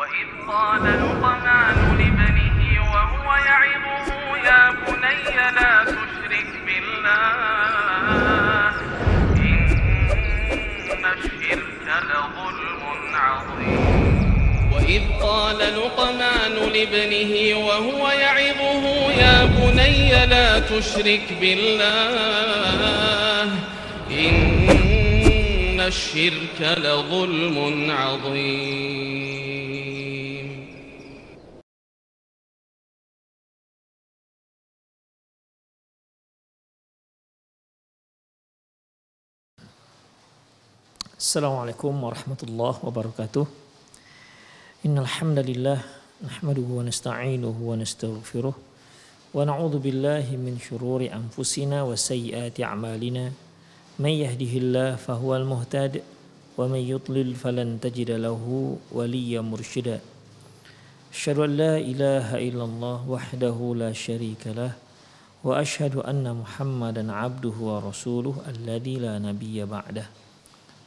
وإذ قال لقمان لابنه وهو يعظه يا بني لا تشرك بالله إن الشرك لظلم عظيم. وإذ قال لقمان لابنه وهو يعظه يا بني لا تشرك بالله إن الشرك لظلم عظيم. السلام عليكم ورحمة الله وبركاته. إن الحمد لله نحمده ونستعينه ونستغفره ونعوذ بالله من شرور أنفسنا وسيئات أعمالنا. من يهده الله فهو المهتد ومن يطلل فلن تجد له ولي مرشدا. أشهد أن لا إله إلا الله وحده لا شريك له وأشهد أن محمدا عبده ورسوله الذي لا نبي بعده.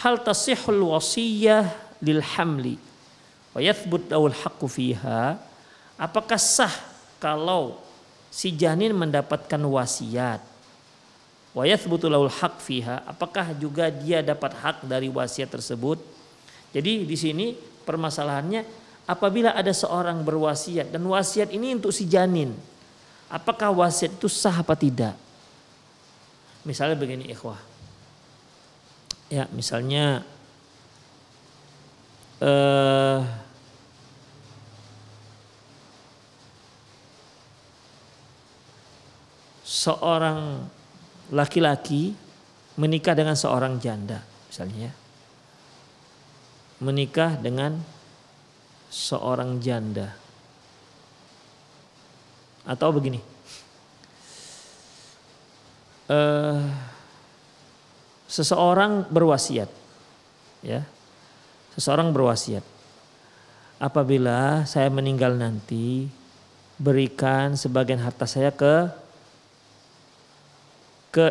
Hal tasihul wasiyah lil hamli wa yathbut awal haqqu fiha? Apakah sah kalau si janin mendapatkan wasiat? Wa yathbutu lahul haq fiha? Apakah juga dia dapat hak dari wasiat tersebut? Jadi di sini permasalahannya apabila ada seorang berwasiat dan wasiat ini untuk si janin apakah wasiat itu sah apa tidak? Misalnya begini ikhwah ya misalnya eh, seorang laki-laki menikah dengan seorang janda misalnya ya. menikah dengan seorang janda atau begini eh, seseorang berwasiat ya. Seseorang berwasiat. Apabila saya meninggal nanti berikan sebagian harta saya ke ke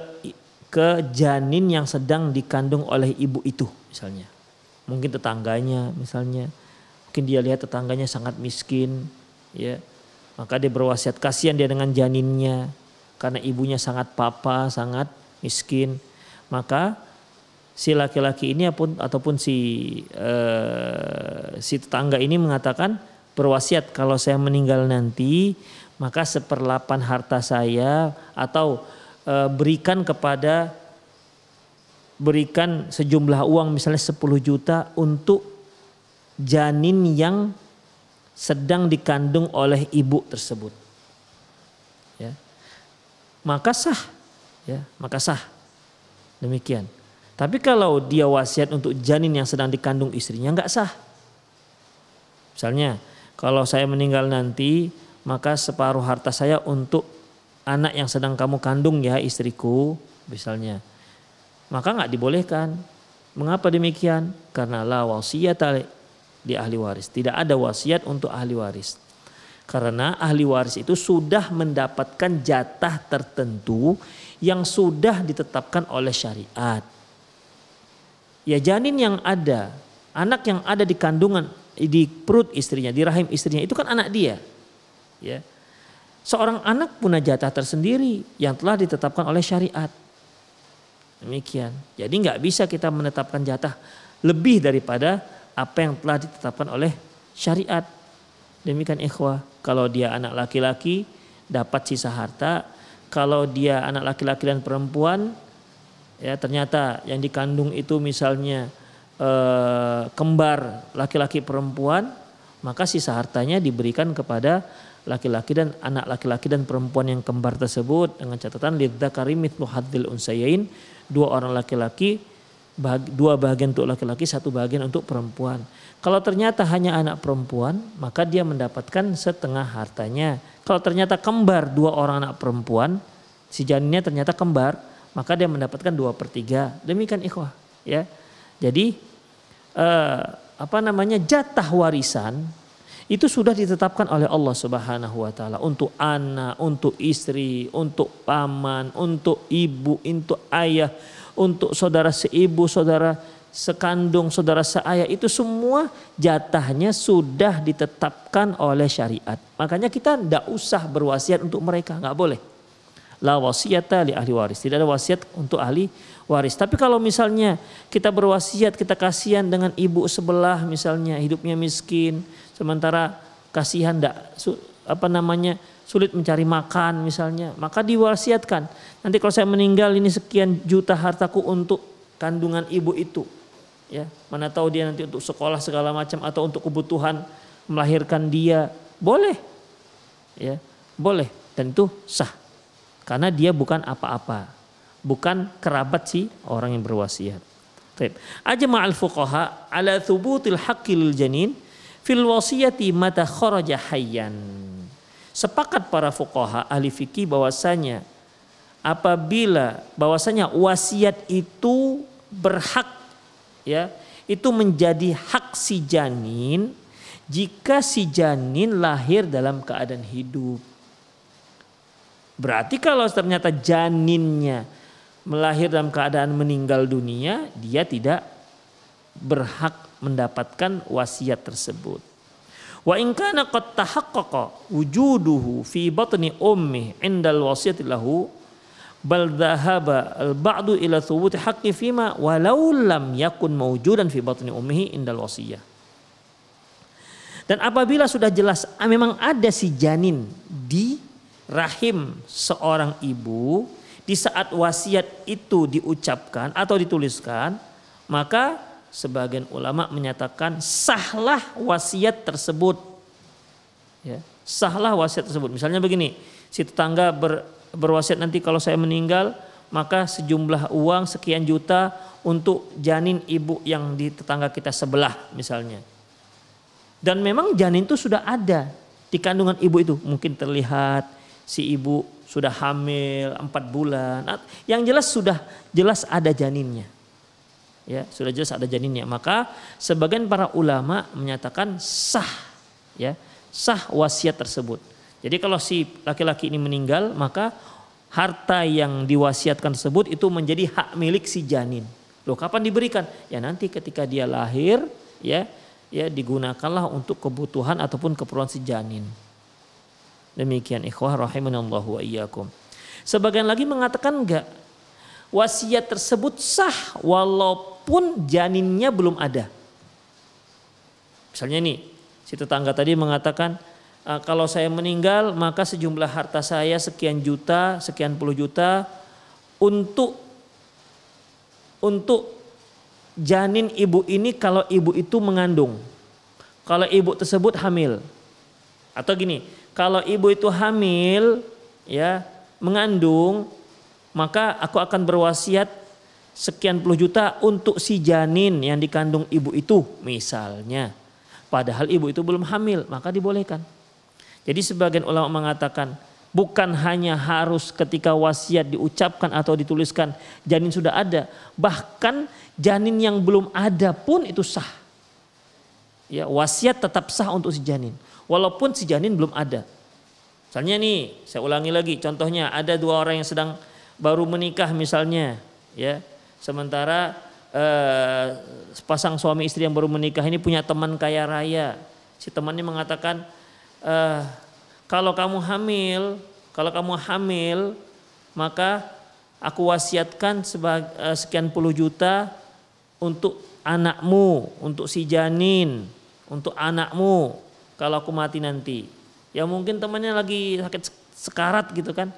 ke janin yang sedang dikandung oleh ibu itu misalnya. Mungkin tetangganya misalnya. Mungkin dia lihat tetangganya sangat miskin ya. Maka dia berwasiat kasihan dia dengan janinnya karena ibunya sangat papa sangat miskin maka si laki-laki ini pun ataupun si uh, si tetangga ini mengatakan berwasiat kalau saya meninggal nanti maka seperlapan harta saya atau uh, berikan kepada berikan sejumlah uang misalnya 10 juta untuk janin yang sedang dikandung oleh ibu tersebut. Ya. Maka sah. Ya maka sah Demikian. Tapi kalau dia wasiat untuk janin yang sedang dikandung istrinya nggak sah. Misalnya, kalau saya meninggal nanti, maka separuh harta saya untuk anak yang sedang kamu kandung ya istriku, misalnya. Maka nggak dibolehkan. Mengapa demikian? Karena la wasiat di ahli waris. Tidak ada wasiat untuk ahli waris. Karena ahli waris itu sudah mendapatkan jatah tertentu yang sudah ditetapkan oleh syariat. Ya janin yang ada, anak yang ada di kandungan di perut istrinya, di rahim istrinya itu kan anak dia. Ya. Seorang anak punya jatah tersendiri yang telah ditetapkan oleh syariat. Demikian. Jadi nggak bisa kita menetapkan jatah lebih daripada apa yang telah ditetapkan oleh syariat. Demikian ikhwah, kalau dia anak laki-laki dapat sisa harta, kalau dia anak laki-laki dan perempuan ya ternyata yang dikandung itu misalnya eh, kembar laki-laki perempuan, maka sisa hartanya diberikan kepada laki-laki dan anak laki-laki dan perempuan yang kembar tersebut dengan catatan lidzakari mithlu hadzil unsayain dua orang laki-laki dua bagian untuk laki-laki satu bagian untuk perempuan. Kalau ternyata hanya anak perempuan maka dia mendapatkan setengah hartanya. Kalau ternyata kembar dua orang anak perempuan si janinnya ternyata kembar maka dia mendapatkan dua per tiga. Demikian ikhwah ya. Jadi eh, apa namanya jatah warisan itu sudah ditetapkan oleh Allah Subhanahu wa taala untuk anak, untuk istri, untuk paman, untuk ibu, untuk ayah, untuk saudara seibu, saudara sekandung, saudara seayah itu semua jatahnya sudah ditetapkan oleh syariat. Makanya kita tidak usah berwasiat untuk mereka, nggak boleh. La wasiyata li ahli waris. Tidak ada wasiat untuk ahli waris. Tapi kalau misalnya kita berwasiat, kita kasihan dengan ibu sebelah misalnya hidupnya miskin, sementara kasihan tidak apa namanya sulit mencari makan misalnya, maka diwasiatkan. Nanti kalau saya meninggal ini sekian juta hartaku untuk kandungan ibu itu. Ya, mana tahu dia nanti untuk sekolah segala macam atau untuk kebutuhan melahirkan dia, boleh. Ya, boleh dan itu sah. Karena dia bukan apa-apa. Bukan kerabat si orang yang berwasiat. Baik. Ajma'al fuqaha ala thubutil haqqil janin fil wasiyati mata kharaja hayyan. Sepakat para fuqaha ahli fikih bahwasanya apabila bahwasanya wasiat itu berhak ya, itu menjadi hak si janin jika si janin lahir dalam keadaan hidup. Berarti kalau ternyata janinnya melahir dalam keadaan meninggal dunia, dia tidak berhak mendapatkan wasiat tersebut. Wa in kana qad tahaqqaqa wujuduhu fi batni ummi indal wasiyati lahu bal dhahaba al ba'du ila thubuti haqqi fima walau lam yakun mawjudan fi batni ummihi indal wasiyah. Dan apabila sudah jelas ah, memang ada si janin di rahim seorang ibu di saat wasiat itu diucapkan atau dituliskan, maka sebagian ulama menyatakan sahlah wasiat tersebut. Ya, sahlah wasiat tersebut. Misalnya begini, si tetangga ber, berwasiat nanti kalau saya meninggal maka sejumlah uang sekian juta untuk janin ibu yang di tetangga kita sebelah misalnya. Dan memang janin itu sudah ada di kandungan ibu itu. Mungkin terlihat si ibu sudah hamil empat bulan. Yang jelas sudah jelas ada janinnya ya sudah jelas ada janinnya. Maka sebagian para ulama menyatakan sah ya sah wasiat tersebut. Jadi kalau si laki-laki ini meninggal maka harta yang diwasiatkan tersebut itu menjadi hak milik si janin. Loh kapan diberikan? Ya nanti ketika dia lahir ya ya digunakanlah untuk kebutuhan ataupun keperluan si janin. Demikian ikhwah rahimanallahu wa iyyakum. Sebagian lagi mengatakan enggak. Wasiat tersebut sah walaupun janinnya belum ada. Misalnya nih, si tetangga tadi mengatakan e, kalau saya meninggal maka sejumlah harta saya sekian juta, sekian puluh juta untuk untuk janin ibu ini kalau ibu itu mengandung. Kalau ibu tersebut hamil. Atau gini, kalau ibu itu hamil ya, mengandung maka aku akan berwasiat sekian puluh juta untuk si janin yang dikandung ibu itu misalnya. Padahal ibu itu belum hamil, maka dibolehkan. Jadi sebagian ulama mengatakan bukan hanya harus ketika wasiat diucapkan atau dituliskan janin sudah ada, bahkan janin yang belum ada pun itu sah. Ya, wasiat tetap sah untuk si janin walaupun si janin belum ada. Misalnya nih, saya ulangi lagi contohnya ada dua orang yang sedang baru menikah misalnya ya sementara eh, pasang suami istri yang baru menikah ini punya teman kaya raya si temannya mengatakan eh, kalau kamu hamil kalau kamu hamil maka aku wasiatkan sebagai eh, sekian puluh juta untuk anakmu untuk si janin untuk anakmu kalau aku mati nanti. Ya mungkin temannya lagi sakit sekarat gitu kan.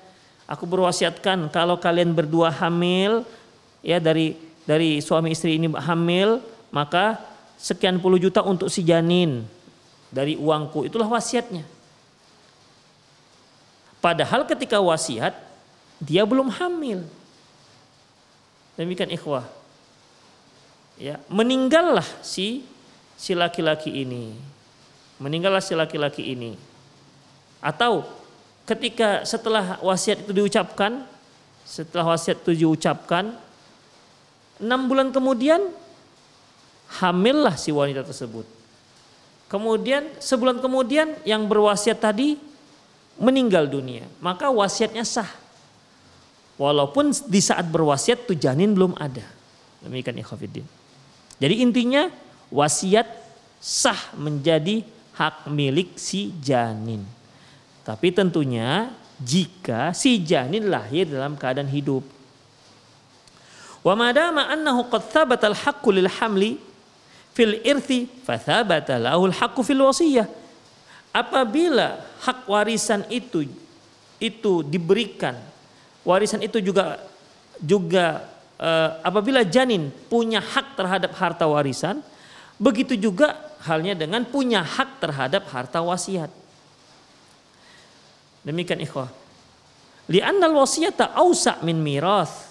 Aku berwasiatkan kalau kalian berdua hamil ya dari dari suami istri ini hamil maka sekian puluh juta untuk si janin dari uangku itulah wasiatnya. Padahal ketika wasiat dia belum hamil. Demikian ikhwah. Ya, meninggallah si si laki-laki ini. Meninggallah si laki-laki ini. Atau ketika setelah wasiat itu diucapkan, setelah wasiat itu diucapkan, enam bulan kemudian hamillah si wanita tersebut. Kemudian sebulan kemudian yang berwasiat tadi meninggal dunia, maka wasiatnya sah. Walaupun di saat berwasiat tuh janin belum ada. Demikian ikhafidin. Jadi intinya wasiat sah menjadi hak milik si janin. Tapi tentunya jika si janin lahir dalam keadaan hidup. Wa madama annahu qad thabata al-haqqu lil hamli fil irthi fa thabata lahu al-haqqu fil wasiyah. Apabila hak warisan itu itu diberikan warisan itu juga juga uh, apabila janin punya hak terhadap harta warisan, begitu juga halnya dengan punya hak terhadap harta wasiat. Demikian ikhwah. Li'annal wasiyata ausa min mirath.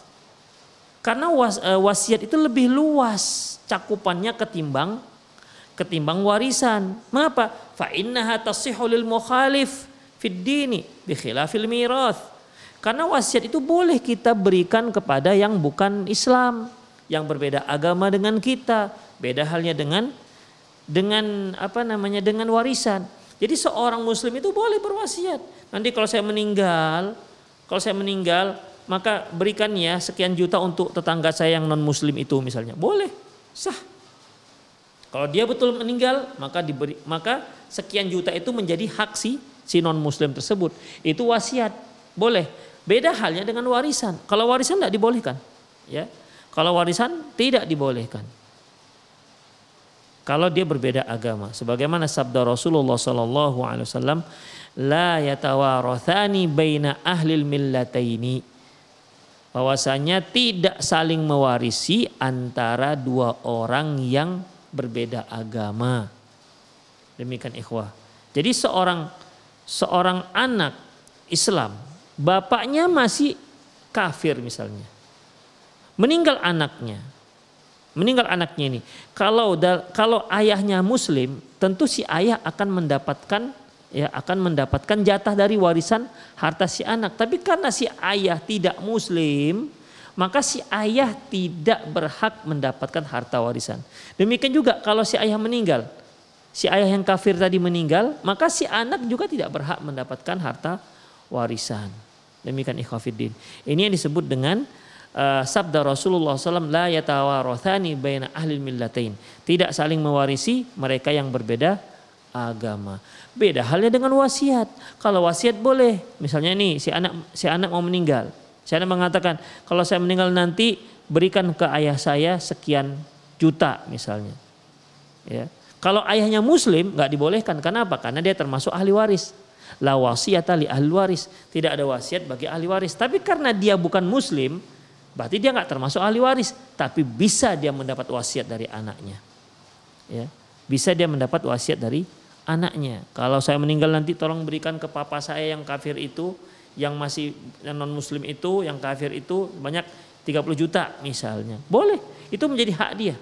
Karena was, uh, wasiat itu lebih luas cakupannya ketimbang ketimbang warisan. Mengapa? Fa innaha tasihhu lil mukhalif fid dini bi khilafil mirath karena wasiat itu boleh kita berikan kepada yang bukan Islam, yang berbeda agama dengan kita, beda halnya dengan dengan apa namanya dengan warisan. Jadi seorang muslim itu boleh berwasiat. Nanti kalau saya meninggal, kalau saya meninggal, maka berikan ya sekian juta untuk tetangga saya yang non muslim itu misalnya. Boleh, sah. Kalau dia betul meninggal, maka diberi maka sekian juta itu menjadi hak si si non muslim tersebut. Itu wasiat. Boleh. Beda halnya dengan warisan. Kalau warisan tidak dibolehkan, ya. Kalau warisan tidak dibolehkan. Kalau dia berbeda agama, sebagaimana sabda Rasulullah Sallallahu Alaihi Wasallam, la yatawarathani baina ahlil millataini. Bahwasanya tidak saling mewarisi antara dua orang yang berbeda agama. Demikian ikhwah. Jadi seorang seorang anak Islam bapaknya masih kafir misalnya. Meninggal anaknya. Meninggal anaknya ini. Kalau kalau ayahnya muslim, tentu si ayah akan mendapatkan ya akan mendapatkan jatah dari warisan harta si anak. Tapi karena si ayah tidak muslim, maka si ayah tidak berhak mendapatkan harta warisan. Demikian juga kalau si ayah meninggal, si ayah yang kafir tadi meninggal, maka si anak juga tidak berhak mendapatkan harta warisan. Demikian ikhwafiddin. Ini yang disebut dengan uh, sabda Rasulullah SAW la yatawarathani baina ahli millatain. Tidak saling mewarisi mereka yang berbeda agama. Beda halnya dengan wasiat. Kalau wasiat boleh, misalnya ini si anak si anak mau meninggal. Si anak mengatakan, kalau saya meninggal nanti berikan ke ayah saya sekian juta misalnya. Ya. Kalau ayahnya muslim nggak dibolehkan. Kenapa? Karena dia termasuk ahli waris. La wasiyata li ahli waris. Tidak ada wasiat bagi ahli waris. Tapi karena dia bukan muslim, berarti dia nggak termasuk ahli waris. Tapi bisa dia mendapat wasiat dari anaknya. Ya, bisa dia mendapat wasiat dari anaknya. Kalau saya meninggal nanti tolong berikan ke papa saya yang kafir itu, yang masih non muslim itu, yang kafir itu banyak 30 juta misalnya. Boleh, itu menjadi hak dia.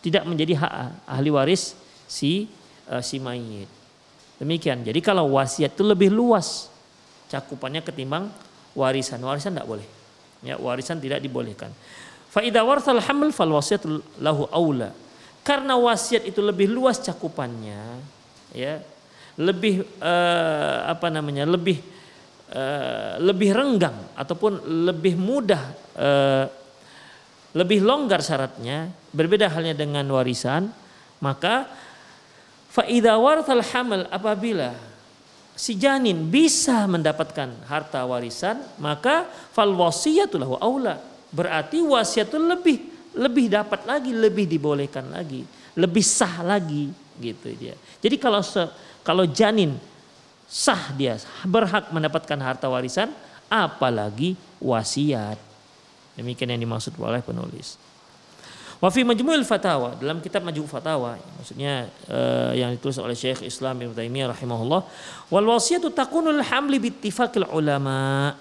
Tidak menjadi hak ahli waris si uh, si mayit. Demikian. Jadi kalau wasiat itu lebih luas cakupannya ketimbang warisan. Warisan tidak boleh. Ya, warisan tidak dibolehkan. Warsal hamil fal wasiat lahu aula. Karena wasiat itu lebih luas cakupannya, ya, lebih uh, apa namanya, lebih uh, lebih renggang ataupun lebih mudah, uh, lebih longgar syaratnya. Berbeda halnya dengan warisan, maka Fa'idha warthal apabila si janin bisa mendapatkan harta warisan maka fal wasiyatu lahu aula berarti wasiat itu lebih lebih dapat lagi lebih dibolehkan lagi lebih sah lagi gitu dia. Jadi kalau se, kalau janin sah dia berhak mendapatkan harta warisan apalagi wasiat. Demikian yang dimaksud oleh penulis. Wa fi Majmu'il Fatawa dalam kitab Majmu' Fatawa maksudnya uh, yang ditulis oleh Syekh Islam Ibnu Taimiyah rahimahullah wal wasiyatu takunul hamli bittifaqil ulama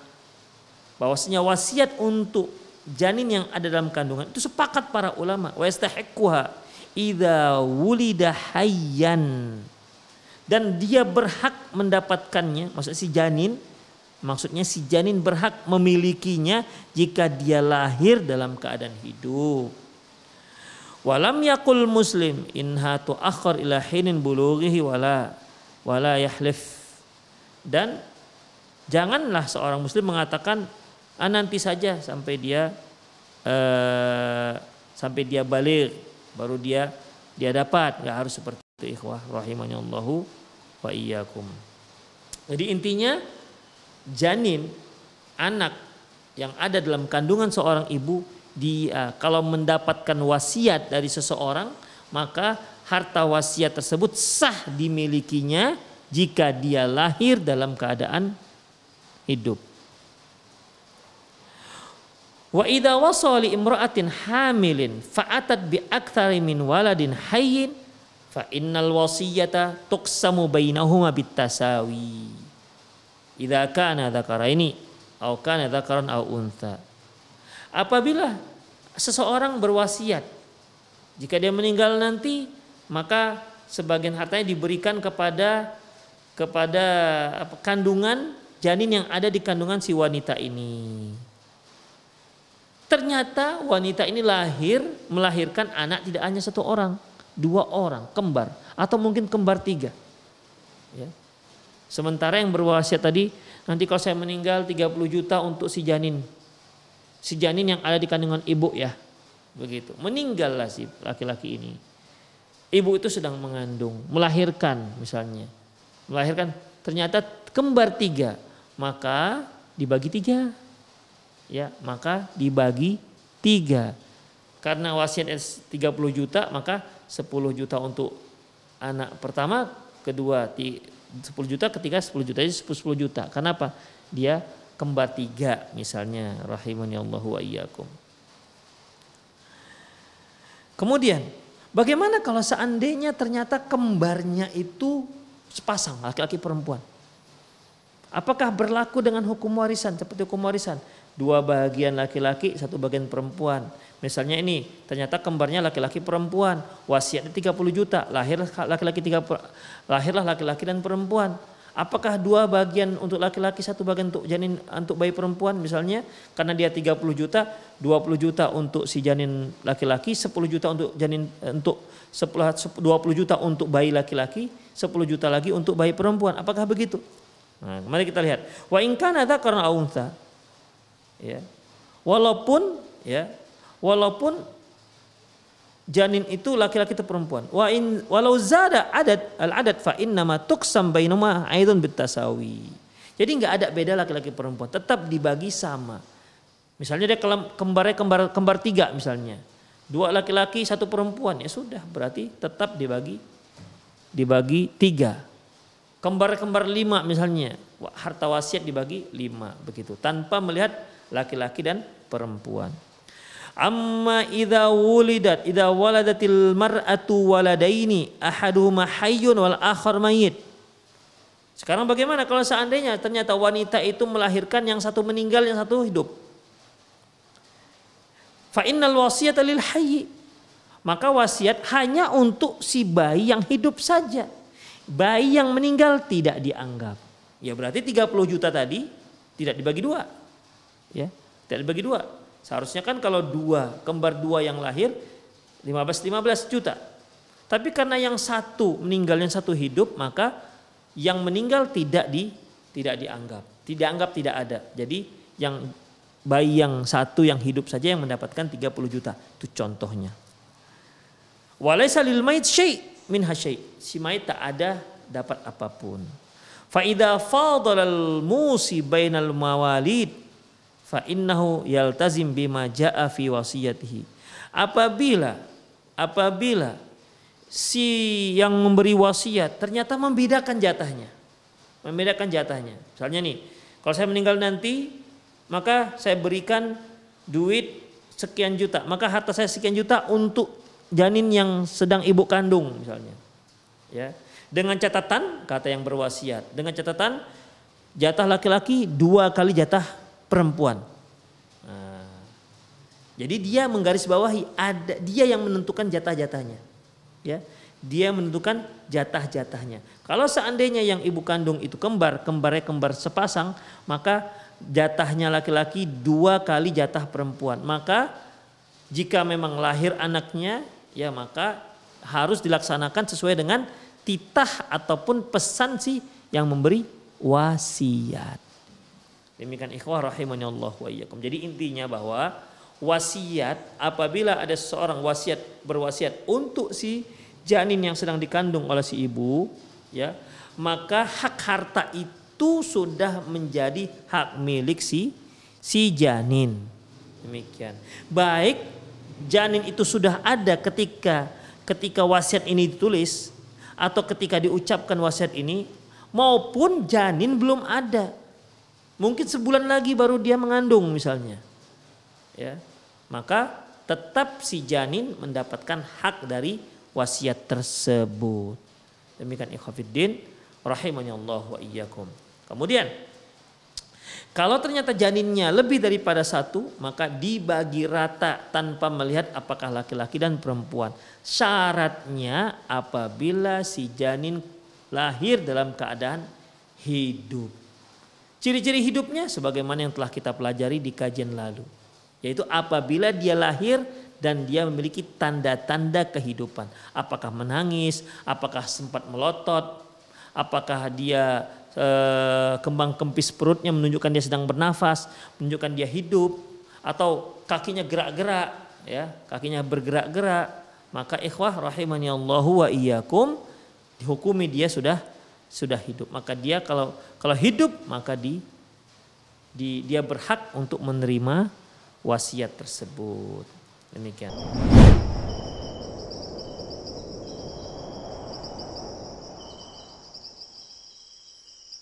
bahwasanya wasiat untuk janin yang ada dalam kandungan itu sepakat para ulama wa yastahiqquha idza wulida hayyan. Dan dia berhak mendapatkannya. Maksud si janin maksudnya si janin berhak memilikinya jika dia lahir dalam keadaan hidup. Walam yakul muslim inha tuakhir ila hinin bulughihi wala wala yahlif. Dan janganlah seorang muslim mengatakan ah, nanti saja sampai dia uh, sampai dia balik baru dia dia dapat nggak harus seperti itu ikhwah Allahu wa iyyakum. Jadi intinya janin anak yang ada dalam kandungan seorang ibu dia kalau mendapatkan wasiat dari seseorang maka harta wasiat tersebut sah dimilikinya jika dia lahir dalam keadaan hidup. Wa idza wasala imra'atin hamilin fa'atat bi aktsari min waladin hayyin fa innal wasiyata tuqsamu bainahuma bitasawi. Idza kana dzakaraini aw kana dzakaran aw untha. Apabila seseorang berwasiat, jika dia meninggal nanti, maka sebagian hartanya diberikan kepada kepada kandungan janin yang ada di kandungan si wanita ini. Ternyata wanita ini lahir melahirkan anak tidak hanya satu orang, dua orang, kembar atau mungkin kembar tiga. Ya. Sementara yang berwasiat tadi, nanti kalau saya meninggal 30 juta untuk si janin si janin yang ada di kandungan ibu ya. Begitu. Meninggallah si laki-laki ini. Ibu itu sedang mengandung, melahirkan misalnya. Melahirkan ternyata kembar tiga. Maka dibagi tiga. Ya, maka dibagi tiga. Karena wasiat 30 juta maka 10 juta untuk anak pertama, kedua 10 juta, ketiga 10 juta, jadi 10 juta. Kenapa? Dia kembar tiga misalnya rahimani Allah wa iyyakum. Kemudian bagaimana kalau seandainya ternyata kembarnya itu sepasang laki-laki perempuan? Apakah berlaku dengan hukum warisan seperti hukum warisan? Dua bagian laki-laki, satu bagian perempuan. Misalnya ini, ternyata kembarnya laki-laki perempuan, wasiatnya 30 juta, lahir laki-laki lahirlah laki-laki dan perempuan. Apakah dua bagian untuk laki-laki, satu bagian untuk janin untuk bayi perempuan misalnya karena dia 30 juta, 20 juta untuk si janin laki-laki, 10 juta untuk janin untuk 10 20 juta untuk bayi laki-laki, 10 juta lagi untuk bayi perempuan. Apakah begitu? Nah, mari kita lihat. Wa in kana aunta. Ya. Walaupun ya, walaupun janin itu laki-laki atau perempuan. Wa in walau zada adat al adat fa innama tuqsam bainuma aidun bitasawi. Jadi nggak ada beda laki-laki perempuan, tetap dibagi sama. Misalnya dia kembarnya kembar kembar tiga misalnya, dua laki-laki satu perempuan ya sudah berarti tetap dibagi dibagi tiga. Kembar-kembar lima misalnya, harta wasiat dibagi lima begitu tanpa melihat laki-laki dan perempuan. Amma idza wulidat idza waladatil mar'atu waladaini ahaduhuma hayyun wal akhar mayit. Sekarang bagaimana kalau seandainya ternyata wanita itu melahirkan yang satu meninggal yang satu hidup? Fa innal wasiyata lil hayy. Maka wasiat hanya untuk si bayi yang hidup saja. Bayi yang meninggal tidak dianggap. Ya berarti 30 juta tadi tidak dibagi dua. Ya, tidak dibagi dua. Seharusnya kan kalau dua, kembar dua yang lahir 15-15 juta. Tapi karena yang satu meninggal, yang satu hidup, maka yang meninggal tidak di tidak dianggap. Tidak anggap tidak ada. Jadi yang bayi yang satu yang hidup saja yang mendapatkan 30 juta. Itu contohnya. Walaysa lil mayit syai' min hasyai. Si mayit tak ada dapat apa pun. Fa idza fadala al musi bainal mawalid fa innahu yaltazim bima jaa fi wasiyatihi. Apabila apabila si yang memberi wasiat ternyata membedakan jatahnya. Membedakan jatahnya. Misalnya nih, kalau saya meninggal nanti, maka saya berikan duit sekian juta. Maka harta saya sekian juta untuk janin yang sedang ibu kandung misalnya. Ya. Dengan catatan kata yang berwasiat, dengan catatan jatah laki-laki dua kali jatah perempuan. Nah, jadi dia menggarisbawahi ada dia yang menentukan jatah-jatahnya. Ya, dia menentukan jatah-jatahnya. Kalau seandainya yang ibu kandung itu kembar, kembarnya kembar sepasang, maka jatahnya laki-laki dua kali jatah perempuan. Maka jika memang lahir anaknya, ya maka harus dilaksanakan sesuai dengan titah ataupun pesan si yang memberi wasiat. Demikian ikhwah rahimani Allah wa iyyakum. Jadi intinya bahwa wasiat apabila ada seorang wasiat berwasiat untuk si janin yang sedang dikandung oleh si ibu ya maka hak harta itu sudah menjadi hak milik si si janin. Demikian. Baik janin itu sudah ada ketika ketika wasiat ini ditulis atau ketika diucapkan wasiat ini maupun janin belum ada mungkin sebulan lagi baru dia mengandung misalnya ya maka tetap si janin mendapatkan hak dari wasiat tersebut. Demikian ikhwafiddin rahimahnya Allah wa iyyakum. Kemudian kalau ternyata janinnya lebih daripada satu, maka dibagi rata tanpa melihat apakah laki-laki dan perempuan. Syaratnya apabila si janin lahir dalam keadaan hidup. Ciri-ciri hidupnya sebagaimana yang telah kita pelajari di kajian lalu. Yaitu apabila dia lahir dan dia memiliki tanda-tanda kehidupan. Apakah menangis, apakah sempat melotot, apakah dia e, kembang kempis perutnya menunjukkan dia sedang bernafas, menunjukkan dia hidup, atau kakinya gerak-gerak, ya kakinya bergerak-gerak, maka ikhwah rahimani Allahu wa iyyakum dihukumi dia sudah sudah hidup. Maka dia kalau kalau hidup maka di, di dia berhak untuk menerima wasiat tersebut. Demikian.